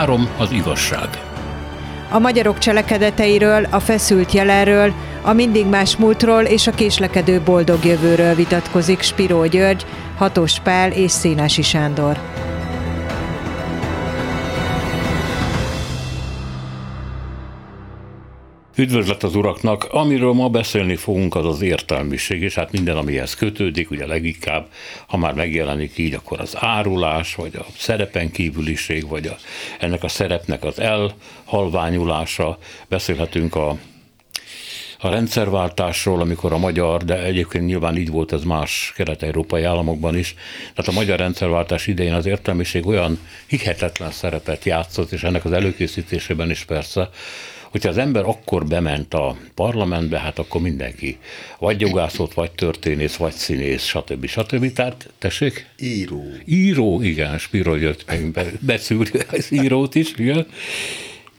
Három az igazság. A magyarok cselekedeteiről, a feszült jelenről, a mindig más múltról és a késlekedő boldog jövőről vitatkozik Spiró György, Hatos Pál és Szénási Sándor. Üdvözlet az uraknak! Amiről ma beszélni fogunk, az az értelmiség, és hát minden, amihez kötődik, ugye leginkább, ha már megjelenik így, akkor az árulás, vagy a szerepen kívüliség, vagy a, ennek a szerepnek az elhalványulása. Beszélhetünk a a rendszerváltásról, amikor a magyar, de egyébként nyilván így volt ez más kelet-európai államokban is, tehát a magyar rendszerváltás idején az értelmiség olyan hihetetlen szerepet játszott, és ennek az előkészítésében is persze, hogyha az ember akkor bement a parlamentbe, hát akkor mindenki vagy jogászot, vagy történész, vagy színész, stb. stb. Tehát, tessék? Író. Író, igen, Spiro jött meg, beszűrje az írót is, igen.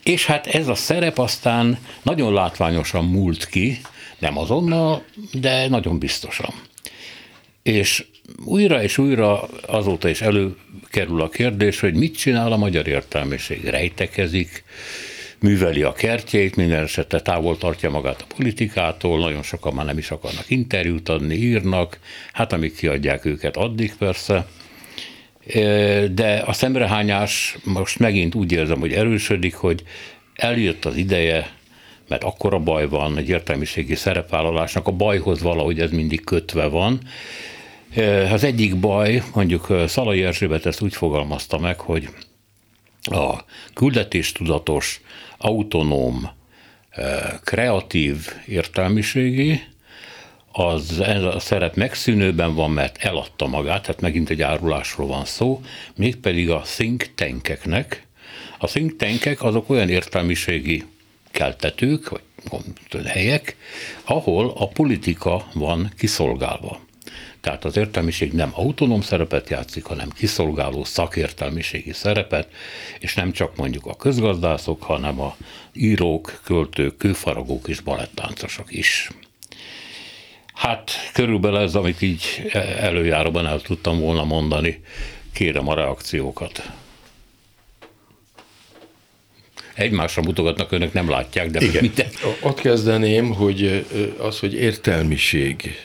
És hát ez a szerep aztán nagyon látványosan múlt ki, nem azonnal, de nagyon biztosan. És újra és újra azóta is előkerül a kérdés, hogy mit csinál a magyar értelmiség. Rejtekezik, műveli a kertjét, minden esetre távol tartja magát a politikától, nagyon sokan már nem is akarnak interjút adni, írnak, hát amíg kiadják őket, addig persze. De a szemrehányás most megint úgy érzem, hogy erősödik, hogy eljött az ideje, mert akkora baj van egy értelmiségi szerepvállalásnak, a bajhoz valahogy ez mindig kötve van. Az egyik baj, mondjuk Szalai Erzsébet ezt úgy fogalmazta meg, hogy a küldetéstudatos, autonóm, kreatív értelmiségi, az ez a szerep megszűnőben van, mert eladta magát, tehát megint egy árulásról van szó, mégpedig a think tankeknek. A think tankek azok olyan értelmiségi keltetők, vagy helyek, ahol a politika van kiszolgálva. Tehát az értelmiség nem autonóm szerepet játszik, hanem kiszolgáló szakértelmiségi szerepet, és nem csak mondjuk a közgazdászok, hanem a írók, költők, kőfaragók és balettáncosok is. Hát körülbelül ez, amit így előjáróban el tudtam volna mondani. Kérem a reakciókat egymásra mutogatnak, önök nem látják, de Igen. minden. Ott kezdeném, hogy az, hogy értelmiség,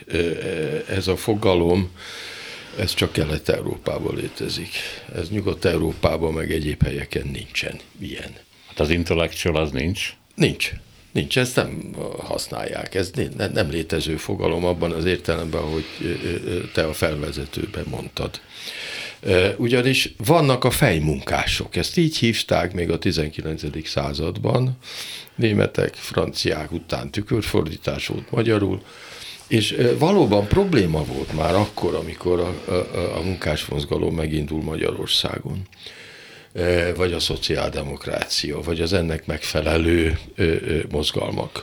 ez a fogalom, ez csak Kelet-Európában létezik. Ez Nyugat-Európában, meg egyéb helyeken nincsen ilyen. Hát az intellectual az nincs? Nincs. Nincs, ezt nem használják. Ez nem létező fogalom abban az értelemben, hogy te a felvezetőben mondtad. Ugyanis vannak a fejmunkások, ezt így hívták még a 19. században, németek, franciák után tükörfordítás volt magyarul, és valóban probléma volt már akkor, amikor a, a, a munkásmozgalom megindul Magyarországon vagy a szociáldemokrácia, vagy az ennek megfelelő mozgalmak.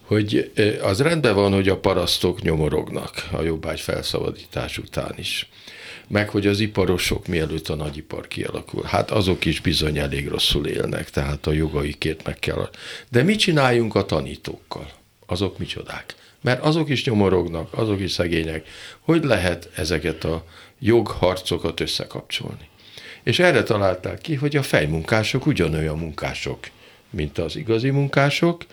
Hogy az rendben van, hogy a parasztok nyomorognak a jobbágy felszabadítás után is meg hogy az iparosok mielőtt a nagyipar kialakul. Hát azok is bizony elég rosszul élnek, tehát a jogaikért meg kell. De mit csináljunk a tanítókkal? Azok micsodák? Mert azok is nyomorognak, azok is szegények. Hogy lehet ezeket a jogharcokat összekapcsolni? És erre találták ki, hogy a fejmunkások ugyanolyan munkások, mint az igazi munkások,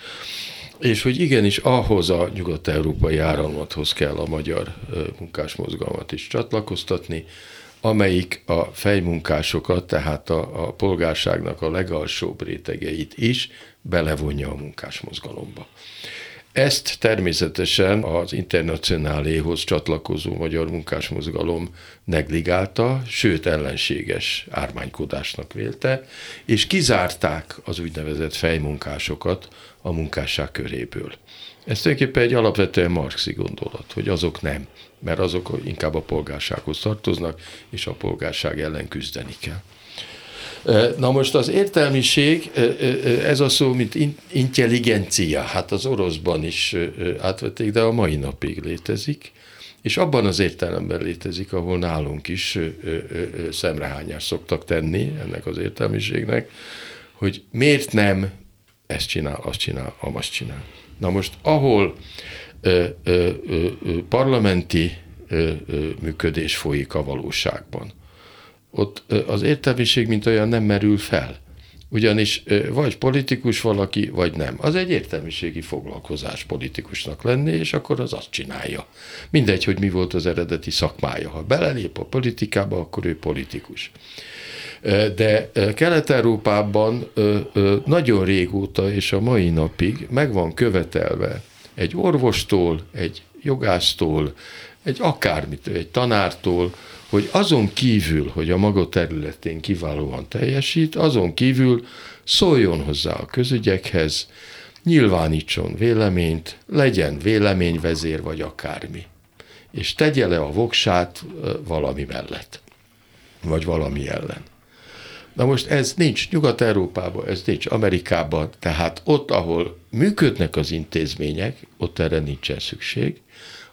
és hogy igenis ahhoz a nyugat-európai áramlathoz kell a magyar munkásmozgalmat is csatlakoztatni, amelyik a fejmunkásokat, tehát a, a polgárságnak a legalsóbb rétegeit is belevonja a munkásmozgalomba. Ezt természetesen az internacionáléhoz csatlakozó magyar munkásmozgalom negligálta, sőt ellenséges ármánykodásnak vélte, és kizárták az úgynevezett fejmunkásokat a munkásság köréből. Ez tulajdonképpen egy alapvetően marxi gondolat, hogy azok nem, mert azok inkább a polgársághoz tartoznak, és a polgárság ellen küzdeni kell. Na most az értelmiség, ez a szó, mint intelligencia, hát az oroszban is átvették, de a mai napig létezik, és abban az értelemben létezik, ahol nálunk is szemrehányást szoktak tenni ennek az értelmiségnek, hogy miért nem ezt csinál, azt csinál, amazt csinál. Na most, ahol ö, ö, ö, parlamenti ö, ö, működés folyik a valóságban, ott az értelmiség, mint olyan nem merül fel. Ugyanis vagy politikus valaki, vagy nem. Az egy értelmiségi foglalkozás politikusnak lenni, és akkor az azt csinálja. Mindegy, hogy mi volt az eredeti szakmája. Ha belelép a politikába, akkor ő politikus. De Kelet-Európában nagyon régóta és a mai napig meg van követelve egy orvostól, egy jogásztól, egy akármitől, egy tanártól, hogy azon kívül, hogy a maga területén kiválóan teljesít, azon kívül szóljon hozzá a közügyekhez, nyilvánítson véleményt, legyen véleményvezér vagy akármi, és tegye le a voksát valami mellett, vagy valami ellen. Na most ez nincs Nyugat-Európában, ez nincs Amerikában, tehát ott, ahol működnek az intézmények, ott erre nincsen szükség,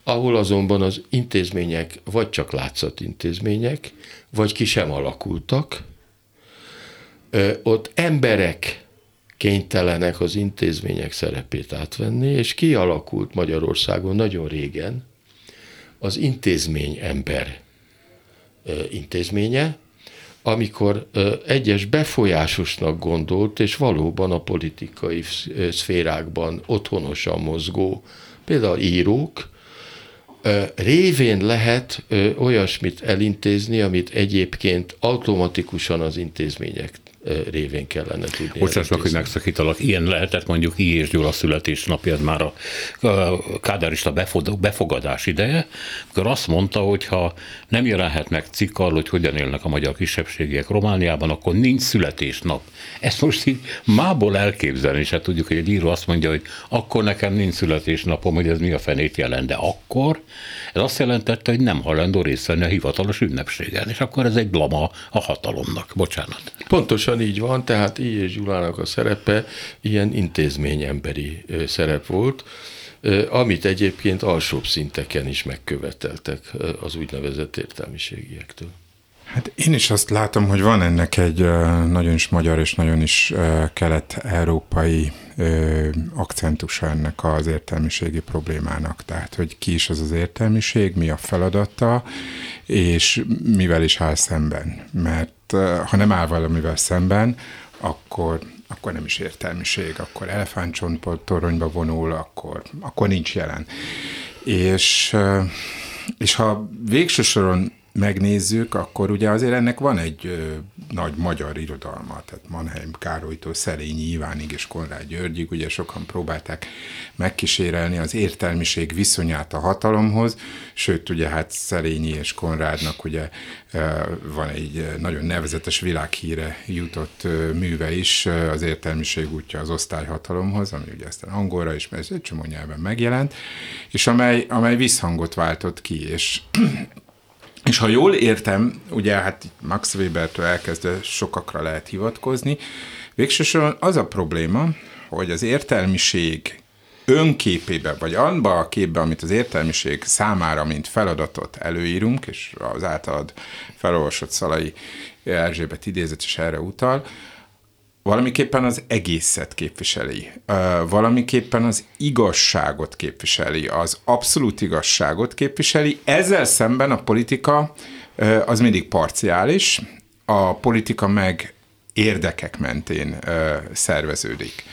ahol azonban az intézmények vagy csak látszat intézmények, vagy ki sem alakultak, ott emberek kénytelenek az intézmények szerepét átvenni, és kialakult Magyarországon nagyon régen az intézmény ember intézménye, amikor egyes befolyásosnak gondolt, és valóban a politikai szférákban otthonosan mozgó, például írók, révén lehet olyasmit elintézni, amit egyébként automatikusan az intézmények révén kellene tudni. Bocsáss meg, hogy megszakítalak. Ilyen lehetett mondjuk I. és Gyula születésnapja, ez már a kádárista befogadás ideje, akkor azt mondta, hogy ha nem jelenhet meg cikk arról, hogy hogyan élnek a magyar kisebbségiek Romániában, akkor nincs születésnap. Ezt most így mából elképzelni se tudjuk, hogy egy író azt mondja, hogy akkor nekem nincs születésnapom, hogy ez mi a fenét jelent, de akkor ez azt jelentette, hogy nem hajlandó részt venni a hivatalos ünnepségen, és akkor ez egy blama a hatalomnak. Bocsánat. Pontosan így van, tehát I. és Gyulának a szerepe ilyen intézményemberi szerep volt, amit egyébként alsóbb szinteken is megköveteltek az úgynevezett értelmiségiektől. Hát én is azt látom, hogy van ennek egy nagyon is magyar és nagyon is kelet-európai akcentusa ennek az értelmiségi problémának. Tehát, hogy ki is az az értelmiség, mi a feladata, és mivel is áll szemben. Mert ha nem áll valamivel szemben, akkor, akkor nem is értelmiség, akkor elefántcsontból toronyba vonul, akkor, akkor nincs jelen. És, és ha végső soron megnézzük, akkor ugye azért ennek van egy ö, nagy magyar irodalma, tehát Mannheim Károlytól Szelényi Ivánig és Konrád Györgyig, ugye sokan próbálták megkísérelni az értelmiség viszonyát a hatalomhoz, sőt ugye hát Szelényi és Konrádnak ugye van egy nagyon nevezetes világhíre jutott műve is, az értelmiség útja az osztályhatalomhoz, ami ugye aztán angolra is, mert ez egy csomó nyelven megjelent, és amely, amely visszhangot váltott ki, és és ha jól értem, ugye hát Max Webertől elkezdve sokakra lehet hivatkozni, végsősorban az a probléma, hogy az értelmiség önképébe, vagy abba a képbe, amit az értelmiség számára, mint feladatot előírunk, és az általad felolvasott Szalai Erzsébet idézet is erre utal, valamiképpen az egészet képviseli, valamiképpen az igazságot képviseli, az abszolút igazságot képviseli. Ezzel szemben a politika az mindig parciális, a politika meg érdekek mentén szerveződik.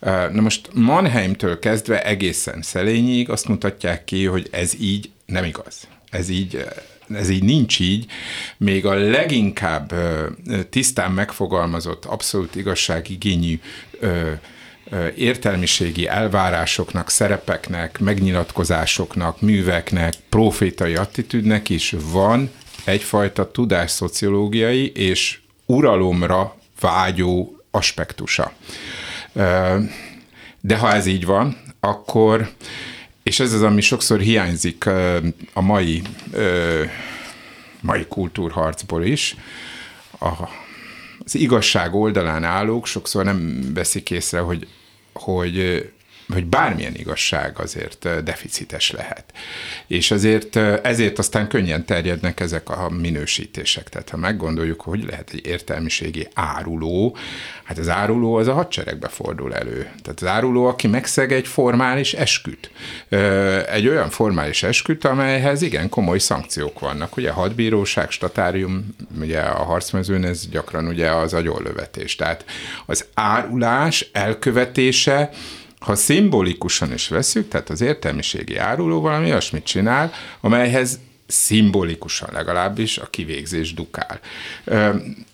Na most Mannheimtől kezdve egészen Szelényig azt mutatják ki, hogy ez így nem igaz. Ez így ez így nincs így, még a leginkább tisztán megfogalmazott, abszolút igazságigényű értelmiségi elvárásoknak, szerepeknek, megnyilatkozásoknak, műveknek, profétai attitűdnek is van egyfajta tudásszociológiai és uralomra vágyó aspektusa. De ha ez így van, akkor és ez az, ami sokszor hiányzik a mai, mai kultúrharcból is. Az igazság oldalán állók sokszor nem veszik észre, hogy, hogy hogy bármilyen igazság azért deficites lehet. És azért ezért aztán könnyen terjednek ezek a minősítések. Tehát ha meggondoljuk, hogy lehet egy értelmiségi áruló, hát az áruló az a hadseregbe fordul elő. Tehát az áruló, aki megszeg egy formális esküt. Egy olyan formális esküt, amelyhez igen komoly szankciók vannak. Ugye a hadbíróság, statárium, ugye a harcmezőn ez gyakran ugye az agyonlövetés. Tehát az árulás elkövetése ha szimbolikusan is veszük, tehát az értelmiségi áruló valami olyasmit csinál, amelyhez szimbolikusan legalábbis a kivégzés dukál.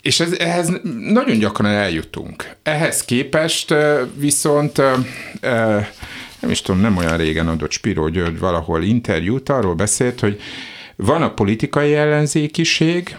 És ez, ehhez nagyon gyakran eljutunk. Ehhez képest viszont nem is tudom, nem olyan régen adott Spiró György valahol interjút, arról beszélt, hogy van a politikai ellenzékiség,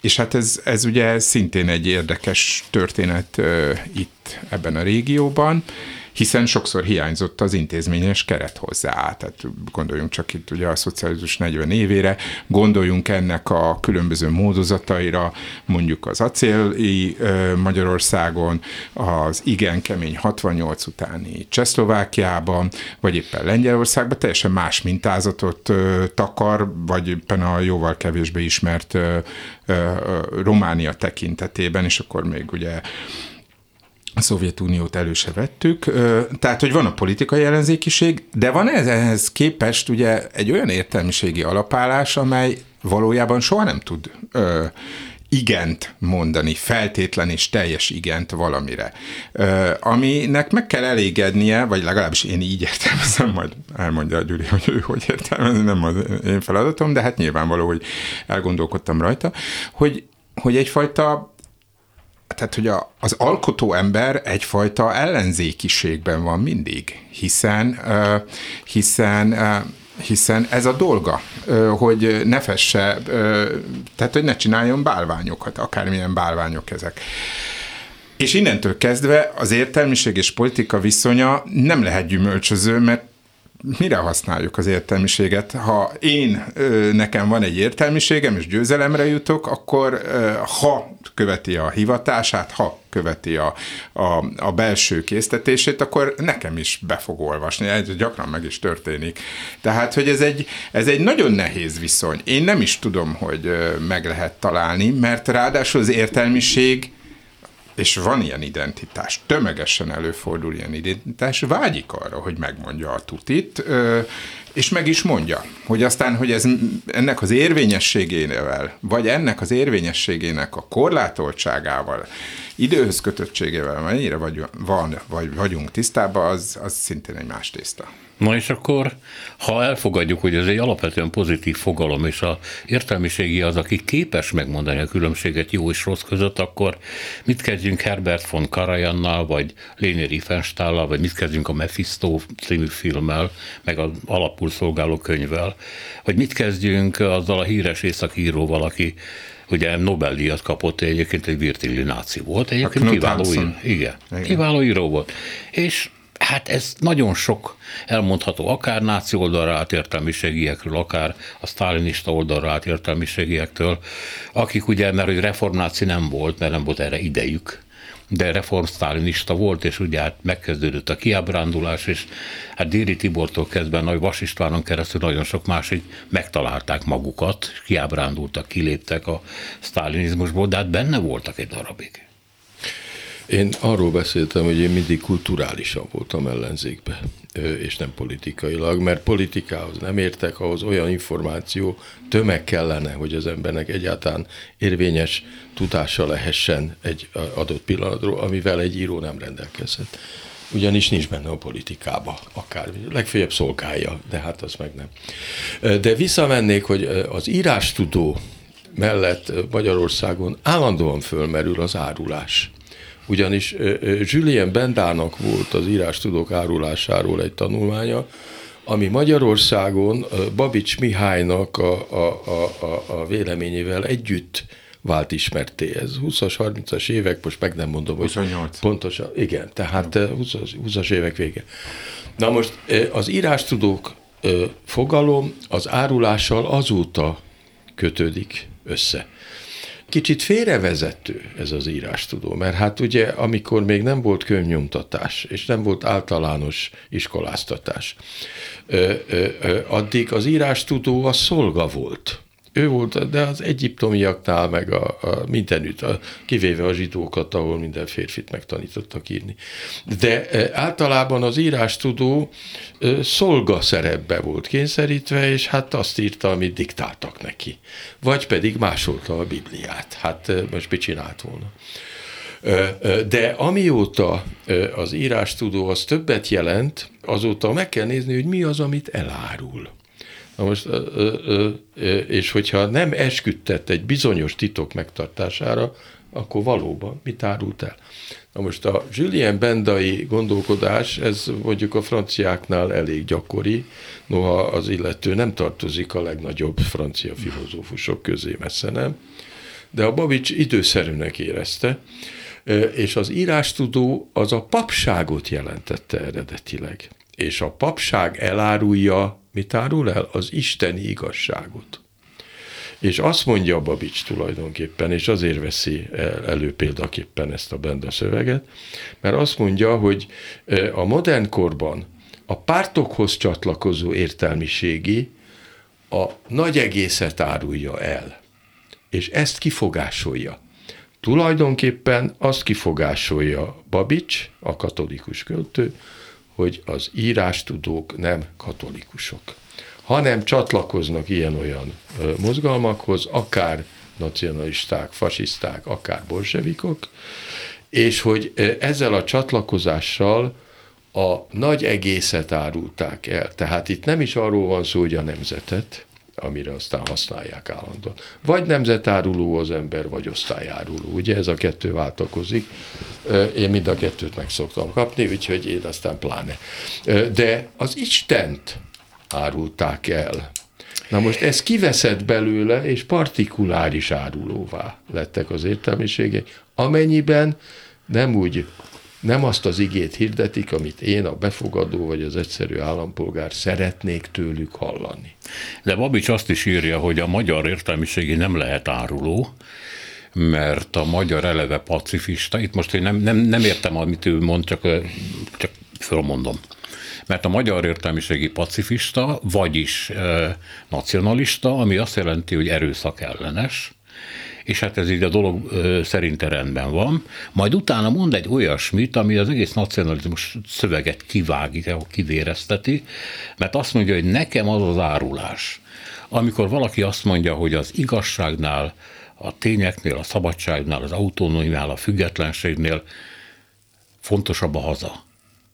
és hát ez, ez ugye szintén egy érdekes történet uh, itt ebben a régióban, hiszen sokszor hiányzott az intézményes keret hozzá. Tehát gondoljunk csak itt ugye a szocializmus 40 évére, gondoljunk ennek a különböző módozataira, mondjuk az acéli Magyarországon, az igen kemény 68 utáni Csehszlovákiában, vagy éppen Lengyelországban teljesen más mintázatot takar, vagy éppen a jóval kevésbé ismert Románia tekintetében, és akkor még ugye a Szovjetuniót elő se vettük, tehát, hogy van a politikai ellenzékiség, de van ez, ehhez képest ugye egy olyan értelmiségi alapállás, amely valójában soha nem tud ö, igent mondani, feltétlen és teljes igent valamire. Ö, aminek meg kell elégednie, vagy legalábbis én így értelmezem, majd elmondja a Gyuri, hogy ő hogy értelmezi, nem az én feladatom, de hát nyilvánvaló, hogy elgondolkodtam rajta, hogy, hogy egyfajta tehát, hogy a, az alkotó ember egyfajta ellenzékiségben van mindig, hiszen, uh, hiszen uh, hiszen ez a dolga, hogy ne fesse, tehát hogy ne csináljon bálványokat, akármilyen bálványok ezek. És innentől kezdve az értelmiség és politika viszonya nem lehet gyümölcsöző, mert mire használjuk az értelmiséget? Ha én, nekem van egy értelmiségem, és győzelemre jutok, akkor ha követi a hivatását, ha követi a, a, a belső késztetését, akkor nekem is be fog olvasni. Ez gyakran meg is történik. Tehát, hogy ez egy, ez egy nagyon nehéz viszony. Én nem is tudom, hogy meg lehet találni, mert ráadásul az értelmiség és van ilyen identitás, tömegesen előfordul ilyen identitás, vágyik arra, hogy megmondja a tutit, és meg is mondja, hogy aztán, hogy ez ennek az érvényességével, vagy ennek az érvényességének a korlátoltságával, időhöz kötöttségével mennyire vagy, van, vagy vagyunk tisztában, az, az szintén egy más tészta. Na és akkor, ha elfogadjuk, hogy ez egy alapvetően pozitív fogalom, és a értelmiségi az, aki képes megmondani a különbséget jó és rossz között, akkor mit kezdjünk Herbert von Karajannal, vagy Léni Riefenstahllal, vagy mit kezdjünk a Mephisto című filmmel, meg az alapul szolgáló könyvvel, vagy mit kezdjünk azzal a híres északíróval, aki ugye Nobel-díjat kapott, egyébként egy virtilli náci volt, egyébként kiváló, igen, igen, kiváló író volt. És Hát ez nagyon sok elmondható, akár náci oldalra át értelmiségiekről, akár a sztálinista oldalra át értelmiségiektől, akik ugye, mert hogy reformnáci nem volt, mert nem volt erre idejük, de reformsztálinista volt, és ugye hát megkezdődött a kiábrándulás, és hát Déri Tibortól kezdve Nagy Vas Istvánon keresztül nagyon sok másik megtalálták magukat, kiábrándultak, kiléptek a sztálinizmusból, de hát benne voltak egy darabig. Én arról beszéltem, hogy én mindig kulturálisan voltam ellenzékbe, és nem politikailag, mert politikához nem értek, ahhoz olyan információ tömeg kellene, hogy az embernek egyáltalán érvényes tudása lehessen egy adott pillanatról, amivel egy író nem rendelkezhet. Ugyanis nincs benne a politikába, akár legfeljebb szolgálja, de hát az meg nem. De visszamennék, hogy az írástudó mellett Magyarországon állandóan fölmerül az árulás ugyanis Julien Bendának volt az írás tudók árulásáról egy tanulmánya, ami Magyarországon Babics Mihálynak a, a, a, a véleményével együtt vált ismerté. Ez 20-as, 30-as évek, most meg nem mondom, 28. hogy pontosan, igen, tehát 20-as, 20-as évek vége. Na most az írástudók fogalom az árulással azóta kötődik össze. Kicsit félrevezető ez az írástudó, mert hát ugye, amikor még nem volt könyvnyomtatás, és nem volt általános iskoláztatás, addig az írástudó a szolga volt ő volt, de az egyiptomiaknál, meg a, a mindenütt, a, kivéve a zsidókat, ahol minden férfit megtanítottak írni. De e, általában az írástudó e, szolga szerepbe volt kényszerítve, és hát azt írta, amit diktáltak neki. Vagy pedig másolta a Bibliát. Hát e, most mit csinált volna? De amióta az írástudó az többet jelent, azóta meg kell nézni, hogy mi az, amit elárul. Na most, és hogyha nem esküdtett egy bizonyos titok megtartására, akkor valóban mit árult el? Na most a Julien Bendai gondolkodás, ez mondjuk a franciáknál elég gyakori, noha az illető nem tartozik a legnagyobb francia filozófusok közé, messze nem, de a Babics időszerűnek érezte, és az írástudó az a papságot jelentette eredetileg. És a papság elárulja Mit árul el? Az isteni igazságot. És azt mondja Babics tulajdonképpen, és azért veszi elő példaképpen ezt a benda szöveget, mert azt mondja, hogy a modern korban a pártokhoz csatlakozó értelmiségi a nagy egészet árulja el, és ezt kifogásolja. Tulajdonképpen azt kifogásolja Babics, a katolikus költő, hogy az írástudók nem katolikusok, hanem csatlakoznak ilyen-olyan mozgalmakhoz, akár nacionalisták, fasiszták, akár bolsevikok, és hogy ezzel a csatlakozássál a nagy egészet árulták el. Tehát itt nem is arról van szó, hogy a nemzetet, amire aztán használják állandóan. Vagy nemzetáruló az ember, vagy osztályáruló. Ugye ez a kettő váltakozik. Én mind a kettőt meg szoktam kapni, úgyhogy én aztán pláne. De az Istent árulták el. Na most ez kiveszett belőle, és partikuláris árulóvá lettek az értelmiségek, amennyiben nem úgy nem azt az igét hirdetik, amit én, a befogadó vagy az egyszerű állampolgár szeretnék tőlük hallani. De Babics azt is írja, hogy a magyar értelmiségi nem lehet áruló, mert a magyar eleve pacifista, itt most én nem, nem, nem értem, amit ő mond, csak, csak fölmondom. Mert a magyar értelmiségi pacifista, vagyis e, nacionalista, ami azt jelenti, hogy erőszak ellenes, és hát ez így a dolog szerinte rendben van. Majd utána mond egy olyasmit, ami az egész nacionalizmus szöveget kivágja, kivérezteti, mert azt mondja, hogy nekem az az árulás, amikor valaki azt mondja, hogy az igazságnál, a tényeknél, a szabadságnál, az autonómiánál, a függetlenségnél fontosabb a haza.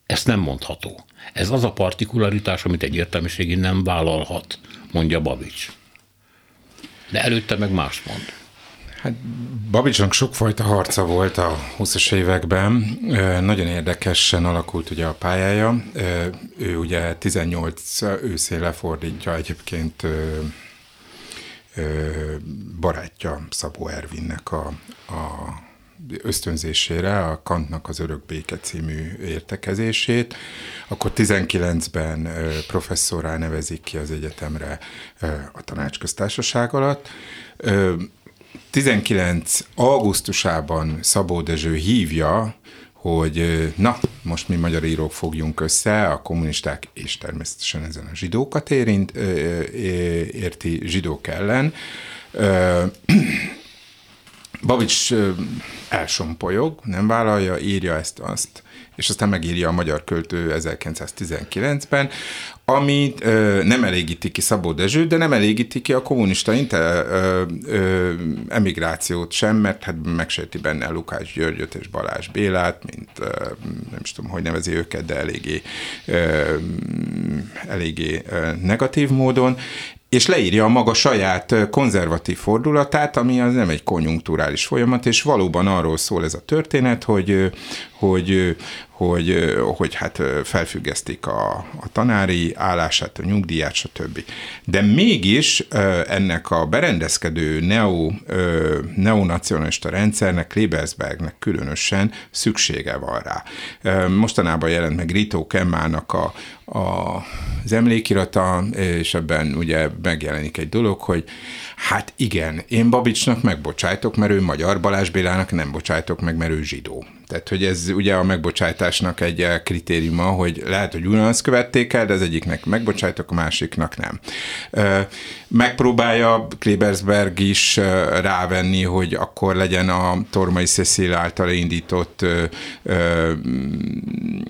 Ezt nem mondható. Ez az a partikularitás, amit egy értelmiségi nem vállalhat, mondja Babics. De előtte meg más mond. Hát Babicsnak sokfajta harca volt a 20-as években. Nagyon érdekesen alakult ugye a pályája. Ő ugye 18 őszén lefordítja egyébként barátja Szabó Ervinnek a, a ösztönzésére a Kantnak az Örök Béke című értekezését. Akkor 19-ben professzorá nevezik ki az egyetemre a tanácsköztársaság alatt. 19. augusztusában Szabó Dezső hívja, hogy na, most mi magyar írók fogjunk össze, a kommunisták és természetesen ezen a zsidókat érint, érti zsidók ellen. Babics elsompolyog, nem vállalja, írja ezt-azt, és aztán megírja a magyar költő 1919-ben, amit ö, nem elégíti ki Szabó Dezső, de nem elégíti ki a kommunista inter, ö, ö, emigrációt sem, mert hát megsérti benne Lukács Györgyöt és Balázs Bélát, mint ö, nem is tudom, hogy nevezi őket, de eléggé, ö, eléggé ö, negatív módon, és leírja a maga saját konzervatív fordulatát, ami az nem egy konjunkturális folyamat, és valóban arról szól ez a történet, hogy, hogy, hogy, hogy hát felfüggesztik a, a tanári állását, a nyugdíját, stb. De mégis ennek a berendezkedő neo, neonacionalista rendszernek, Klebersbergnek különösen szüksége van rá. Mostanában jelent meg Rito Kemmának a, a, az emlékirata, és ebben ugye megjelenik egy dolog, hogy hát igen, én Babicsnak megbocsájtok, mert ő magyar, Balázs Bélának nem bocsájtok meg, mert ő zsidó. Tehát, hogy ez ugye a megbocsátásnak egy eh, kritériuma, hogy lehet, hogy ugyanazt követték el, de az egyiknek megbocsájtok, a másiknak nem. Megpróbálja Klebersberg is rávenni, hogy akkor legyen a Tormai Cecil által indított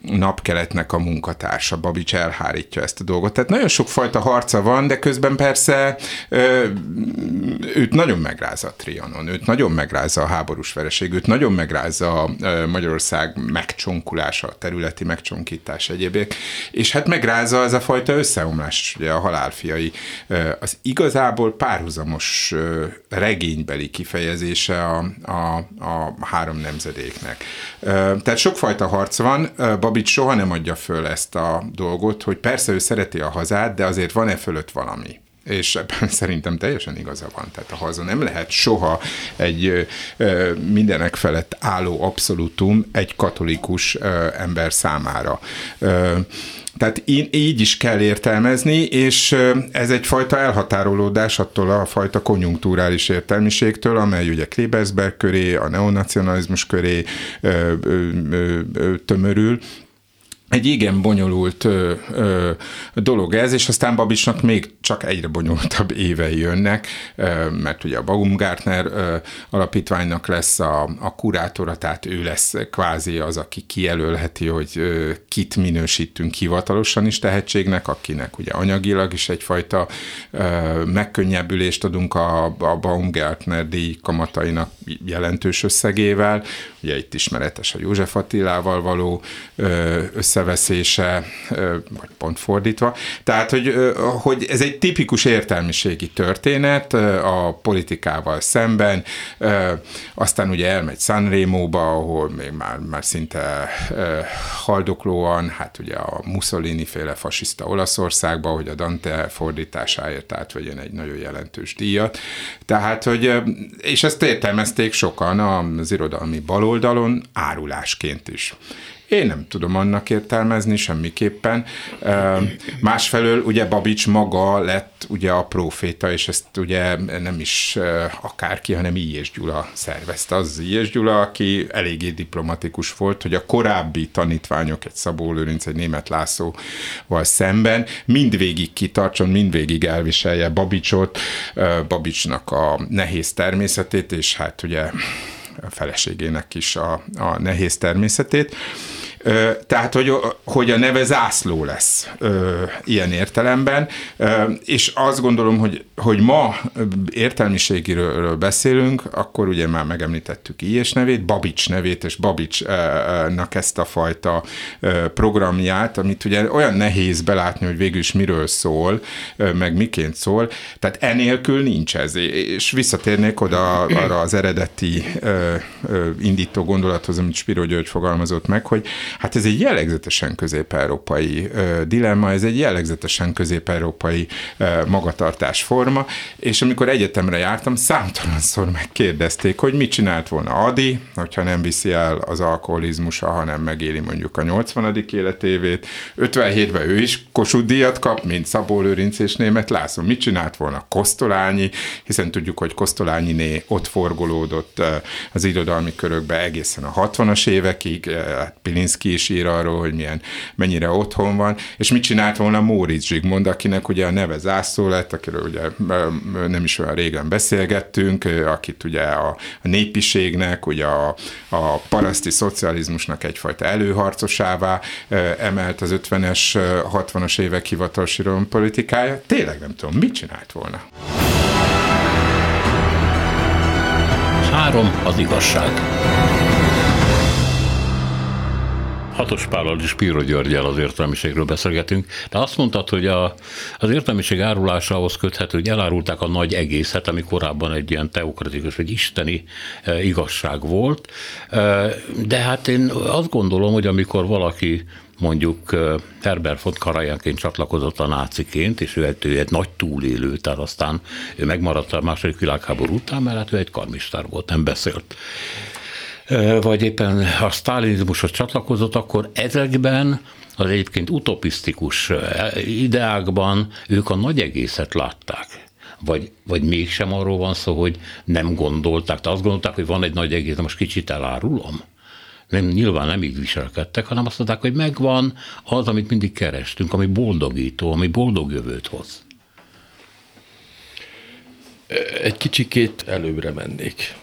napkeletnek a munkatársa. Babics elhárítja ezt a dolgot. Tehát nagyon sok fajta harca van, de közben persze őt nagyon megrázza a Trianon, őt nagyon megrázza a háborús vereség, őt nagyon megrázza a Magyarország megcsonkulása, területi megcsonkítás egyébek, és hát megrázza ez a fajta összeomlás, ugye a halálfiai. Az igazából párhuzamos regénybeli kifejezése a, a, a három nemzedéknek. Tehát sokfajta harc van, Babics soha nem adja föl ezt a dolgot, hogy persze ő szereti a hazát, de azért van-e fölött valami és ebben szerintem teljesen igaza van. Tehát a haza nem lehet soha egy mindenek felett álló abszolútum egy katolikus ember számára. Tehát így is kell értelmezni, és ez egyfajta elhatárolódás attól a fajta konjunktúrális értelmiségtől, amely ugye Klebersberg köré, a neonacionalizmus köré tömörül, egy igen bonyolult ö, ö, dolog ez, és aztán Babicsnak még csak egyre bonyolultabb évei jönnek, ö, mert ugye a Baumgartner ö, alapítványnak lesz a, a kurátora, tehát ő lesz kvázi az, aki kijelölheti, hogy ö, kit minősítünk hivatalosan is tehetségnek, akinek ugye anyagilag is egyfajta ö, megkönnyebbülést adunk a, a Baumgartner díj kamatainak jelentős összegével, ugye itt ismeretes a József Attilával való ö, összeveszése, vagy pont fordítva. Tehát, hogy, hogy ez egy tipikus értelmiségi történet a politikával szemben, aztán ugye elmegy Sanremo-ba, ahol még már, már szinte haldoklóan, hát ugye a Mussolini féle fasiszta Olaszországba, hogy a Dante fordításáért átvegyen egy nagyon jelentős díjat. Tehát, hogy, és ezt értelmezték sokan az irodalmi baloldalon árulásként is. Én nem tudom annak értelmezni semmiképpen. Másfelől ugye Babics maga lett ugye a proféta, és ezt ugye nem is akárki, hanem Ilyes Gyula szervezte. Az Ilyes Gyula, aki eléggé diplomatikus volt, hogy a korábbi tanítványok, egy Szabó Lőrinc, egy német Lászlóval szemben mindvégig kitartson, mindvégig elviselje Babicsot, Babicsnak a nehéz természetét, és hát ugye feleségének is a, a nehéz természetét. Tehát, hogy, hogy a neve zászló lesz ilyen értelemben, és azt gondolom, hogy, hogy ma értelmiségiről beszélünk, akkor ugye már megemlítettük Ilyes nevét, Babics nevét, és Babicsnak ezt a fajta programját, amit ugye olyan nehéz belátni, hogy végül is miről szól, meg miként szól, tehát enélkül nincs ez, és visszatérnék oda arra az eredeti indító gondolathoz, amit Spiro György fogalmazott meg, hogy Hát ez egy jellegzetesen közép-európai dilemma, ez egy jellegzetesen közép-európai magatartásforma, és amikor egyetemre jártam, számtalanszor megkérdezték, hogy mit csinált volna Adi, hogyha nem viszi el az alkoholizmusa, hanem megéli mondjuk a 80. életévét. 57-ben ő is Kossuth díjat kap, mint Szabó Lőrinc és német László. Mit csinált volna Kosztolányi, hiszen tudjuk, hogy Kosztolányiné ott forgolódott az irodalmi körökbe egészen a 60-as évekig, hát Pilinszki ki is ír arról, hogy milyen, mennyire otthon van, és mit csinált volna Móricz Zsigmond, akinek ugye a neve zászló lett, akiről ugye nem is olyan régen beszélgettünk, akit ugye a, a népiségnek, ugye a, a paraszti szocializmusnak egyfajta előharcosává emelt az 50-es, 60-as évek hivatalos politikája. Tényleg nem tudom, mit csinált volna? Három az igazság. Hatos Pállal és Piro Györgyel az értelmiségről beszélgetünk, de azt mondtad, hogy a, az értelmiség árulásához köthető, hogy elárulták a nagy egészet, ami korábban egy ilyen teokratikus vagy isteni e, igazság volt. E, de hát én azt gondolom, hogy amikor valaki mondjuk e, Herbert von Karajanként csatlakozott a náciként, és ő egy, ő egy nagy túlélő, tehát aztán ő megmaradt a második világháború után, mert hát ő egy karmistár volt, nem beszélt vagy éppen a sztálinizmushoz csatlakozott, akkor ezekben az egyébként utopisztikus ideákban ők a nagy egészet látták. Vagy, vagy mégsem arról van szó, hogy nem gondolták, de azt gondolták, hogy van egy nagy egész, de most kicsit elárulom. Nem, nyilván nem így viselkedtek, hanem azt mondták, hogy megvan az, amit mindig kerestünk, ami boldogító, ami boldog jövőt hoz. Egy kicsikét előbbre mennék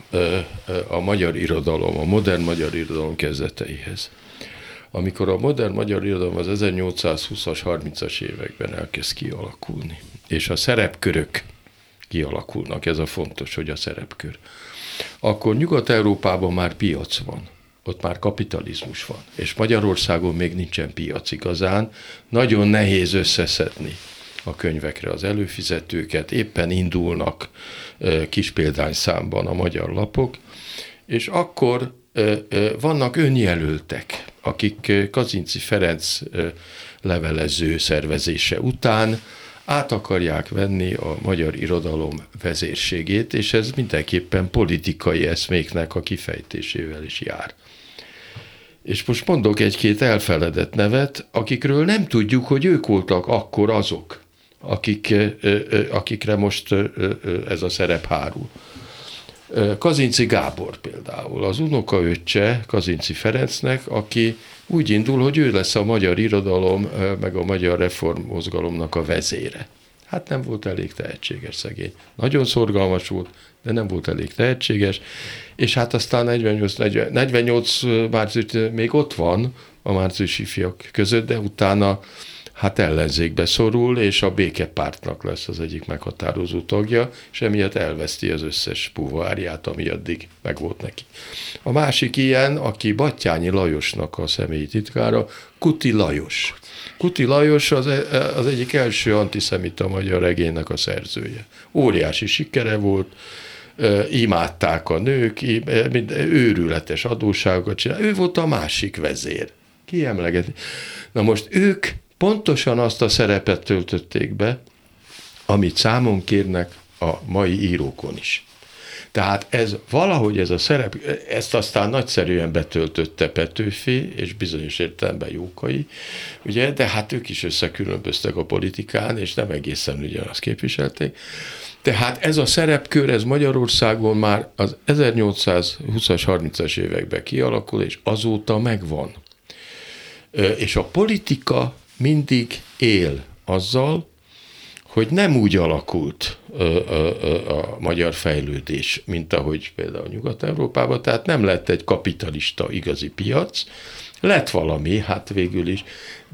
a magyar irodalom, a modern magyar irodalom kezdeteihez. Amikor a modern magyar irodalom az 1820-as, 30-as években elkezd kialakulni, és a szerepkörök kialakulnak, ez a fontos, hogy a szerepkör, akkor Nyugat-Európában már piac van ott már kapitalizmus van, és Magyarországon még nincsen piac igazán, nagyon nehéz összeszedni a könyvekre az előfizetőket, éppen indulnak kis példányszámban a magyar lapok, és akkor vannak önjelöltek, akik Kazinci Ferenc levelező szervezése után át akarják venni a magyar irodalom vezérségét, és ez mindenképpen politikai eszméknek a kifejtésével is jár. És most mondok egy-két elfeledett nevet, akikről nem tudjuk, hogy ők voltak akkor azok, akik, akikre most ez a szerep hárul. Kazinci Gábor például, az unokaöccse Kazinci Ferencnek, aki úgy indul, hogy ő lesz a magyar irodalom, meg a magyar reformmozgalomnak a vezére. Hát nem volt elég tehetséges szegény. Nagyon szorgalmas volt, de nem volt elég tehetséges, és hát aztán 48, 48 március még ott van a márciusi fiak között, de utána hát ellenzékbe szorul, és a békepártnak lesz az egyik meghatározó tagja, és emiatt elveszti az összes puvárját, ami addig megvolt neki. A másik ilyen, aki Battyányi Lajosnak a személyi titkára, Kuti Lajos. Kuti Lajos az, e, az egyik első antiszemita magyar regénynek a szerzője. Óriási sikere volt, imádták a nők, őrületes adóságokat csinál. Ő volt a másik vezér. Kiemlegeti. Na most ők pontosan azt a szerepet töltötték be, amit számon kérnek a mai írókon is. Tehát ez valahogy ez a szerep, ezt aztán nagyszerűen betöltötte Petőfi, és bizonyos értelemben Jókai, ugye, de hát ők is összekülönböztek a politikán, és nem egészen ugyanazt képviselték. Tehát ez a szerepkör, ez Magyarországon már az 1820-as, 30-as években kialakul, és azóta megvan. És a politika mindig él azzal, hogy nem úgy alakult a magyar fejlődés, mint ahogy például Nyugat-Európában, tehát nem lett egy kapitalista igazi piac, lett valami, hát végül is,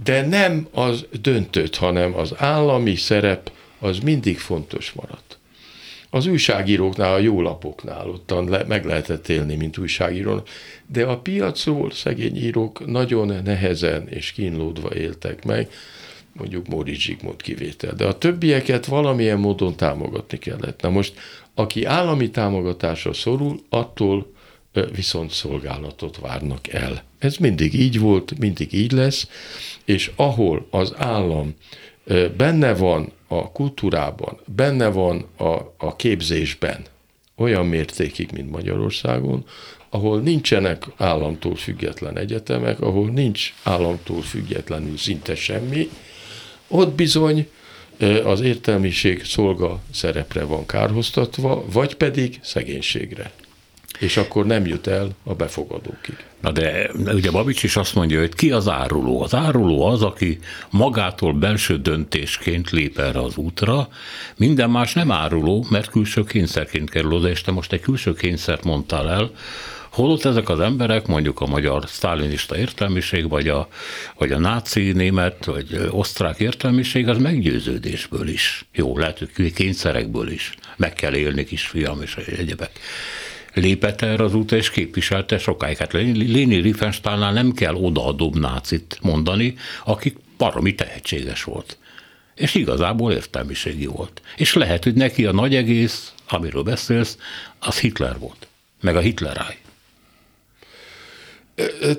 de nem az döntött, hanem az állami szerep az mindig fontos maradt. Az újságíróknál, a jó lapoknál ottan le, meg lehetett élni, mint újságíró, de a piacról szegény írók nagyon nehezen és kínlódva éltek meg, mondjuk Móricz Zsigmond kivétel, de a többieket valamilyen módon támogatni kellett. Na most, aki állami támogatásra szorul, attól viszont szolgálatot várnak el. Ez mindig így volt, mindig így lesz, és ahol az állam benne van a kultúrában, benne van a, a képzésben, olyan mértékig, mint Magyarországon, ahol nincsenek államtól független egyetemek, ahol nincs államtól függetlenül szinte semmi, ott bizony az értelmiség szolga szerepre van kárhoztatva, vagy pedig szegénységre és akkor nem jut el a befogadókig. Na de ugye Babics is azt mondja, hogy ki az áruló? Az áruló az, aki magától belső döntésként lép erre az útra, minden más nem áruló, mert külső kényszerként kerül oda, és te most egy külső kényszert mondtál el, Holott ezek az emberek, mondjuk a magyar sztálinista értelmiség, vagy a, vagy a náci német, vagy osztrák értelmiség, az meggyőződésből is. Jó, lehet, hogy kényszerekből is. Meg kell élni, kisfiam, és egyebek lépett erre az útra, és képviselte sokáig. Hát Léni Riefenstahnnál nem kell odaadóbb nácit mondani, aki baromi tehetséges volt. És igazából értelmiségi volt. És lehet, hogy neki a nagy egész, amiről beszélsz, az Hitler volt. Meg a Hitleráj.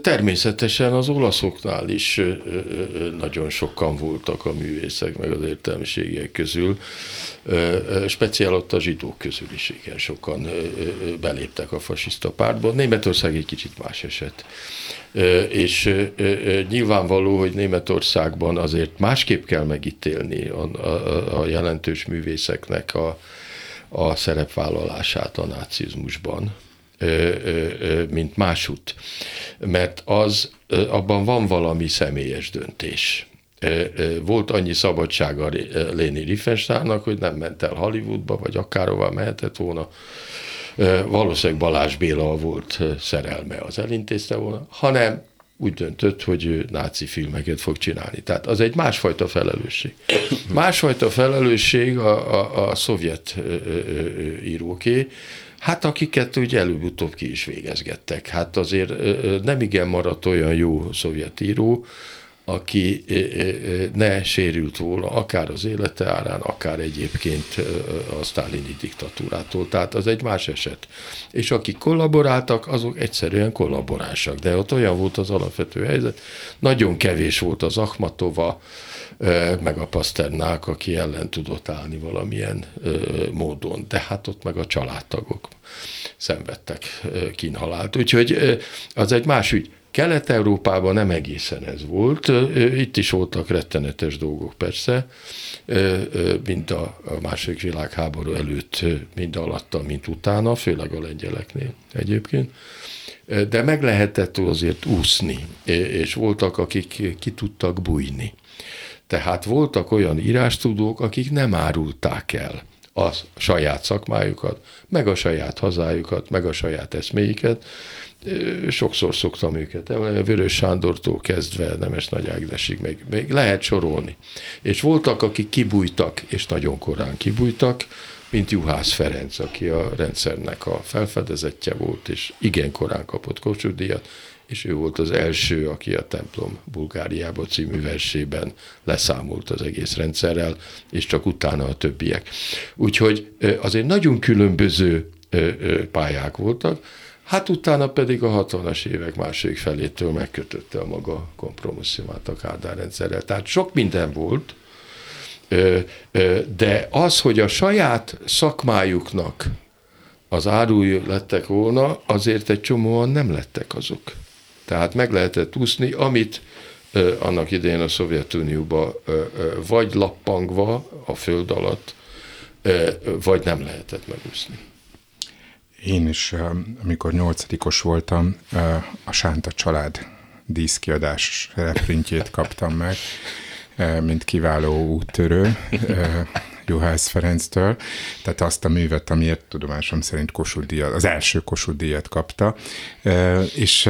Természetesen az olaszoknál is nagyon sokan voltak a művészek, meg az értelmiségiek közül. Speciál ott a zsidók közül is igen sokan beléptek a fasiszta pártba. Németország egy kicsit más eset. És nyilvánvaló, hogy Németországban azért másképp kell megítélni a, a, a jelentős művészeknek a, a szerepvállalását a nácizmusban mint másút. Mert az, abban van valami személyes döntés. Volt annyi szabadsága Léni Riefenstahlnak, hogy nem ment el Hollywoodba, vagy akárhová mehetett volna. Valószínűleg Balázs Béla volt szerelme, az elintézte volna, hanem úgy döntött, hogy ő náci filmeket fog csinálni. Tehát az egy másfajta felelősség. Másfajta felelősség a, a, a szovjet íróké, Hát akiket úgy előbb-utóbb ki is végezgettek. Hát azért nem igen maradt olyan jó szovjet író, aki ne sérült volna, akár az élete árán, akár egyébként a sztálini diktatúrától. Tehát az egy más eset. És akik kollaboráltak, azok egyszerűen kollaboránsak. De ott olyan volt az alapvető helyzet, nagyon kevés volt az Akhmatova, meg a Pasternák, aki ellen tudott állni valamilyen módon. De hát ott meg a családtagok szenvedtek kínhalált. Úgyhogy az egy más ügy. Kelet-Európában nem egészen ez volt, itt is voltak rettenetes dolgok persze, mint a második világháború előtt, mind alatta, mint utána, főleg a lengyeleknél egyébként. De meg lehetett azért úszni, és voltak, akik ki tudtak bújni. Tehát voltak olyan írástudók, akik nem árulták el a saját szakmájukat, meg a saját hazájukat, meg a saját eszméiket. Sokszor szoktam őket a Vörös Sándortól kezdve Nemes Nagy Ágnesig még, még lehet sorolni. És voltak, akik kibújtak, és nagyon korán kibújtak, mint Juhász Ferenc, aki a rendszernek a felfedezetje volt, és igen korán kapott Kossuth és ő volt az első, aki a templom Bulgáriába című versében leszámolt az egész rendszerrel, és csak utána a többiek. Úgyhogy azért nagyon különböző pályák voltak, hát utána pedig a 60-as évek második felétől megkötötte a maga kompromisszumát a Kádár rendszerrel. Tehát sok minden volt, de az, hogy a saját szakmájuknak az árulj lettek volna, azért egy csomóan nem lettek azok. Tehát meg lehetett úszni, amit annak idején a Szovjetunióba vagy lappangva a föld alatt, vagy nem lehetett megúszni. Én is, amikor nyolcadikos voltam, a Sánta család díszkiadás reprintjét kaptam meg, mint kiváló úttörő. Juhász Ferenctől, tehát azt a művet, amiért tudomásom szerint Kossuth az első Kossuth díjat kapta, és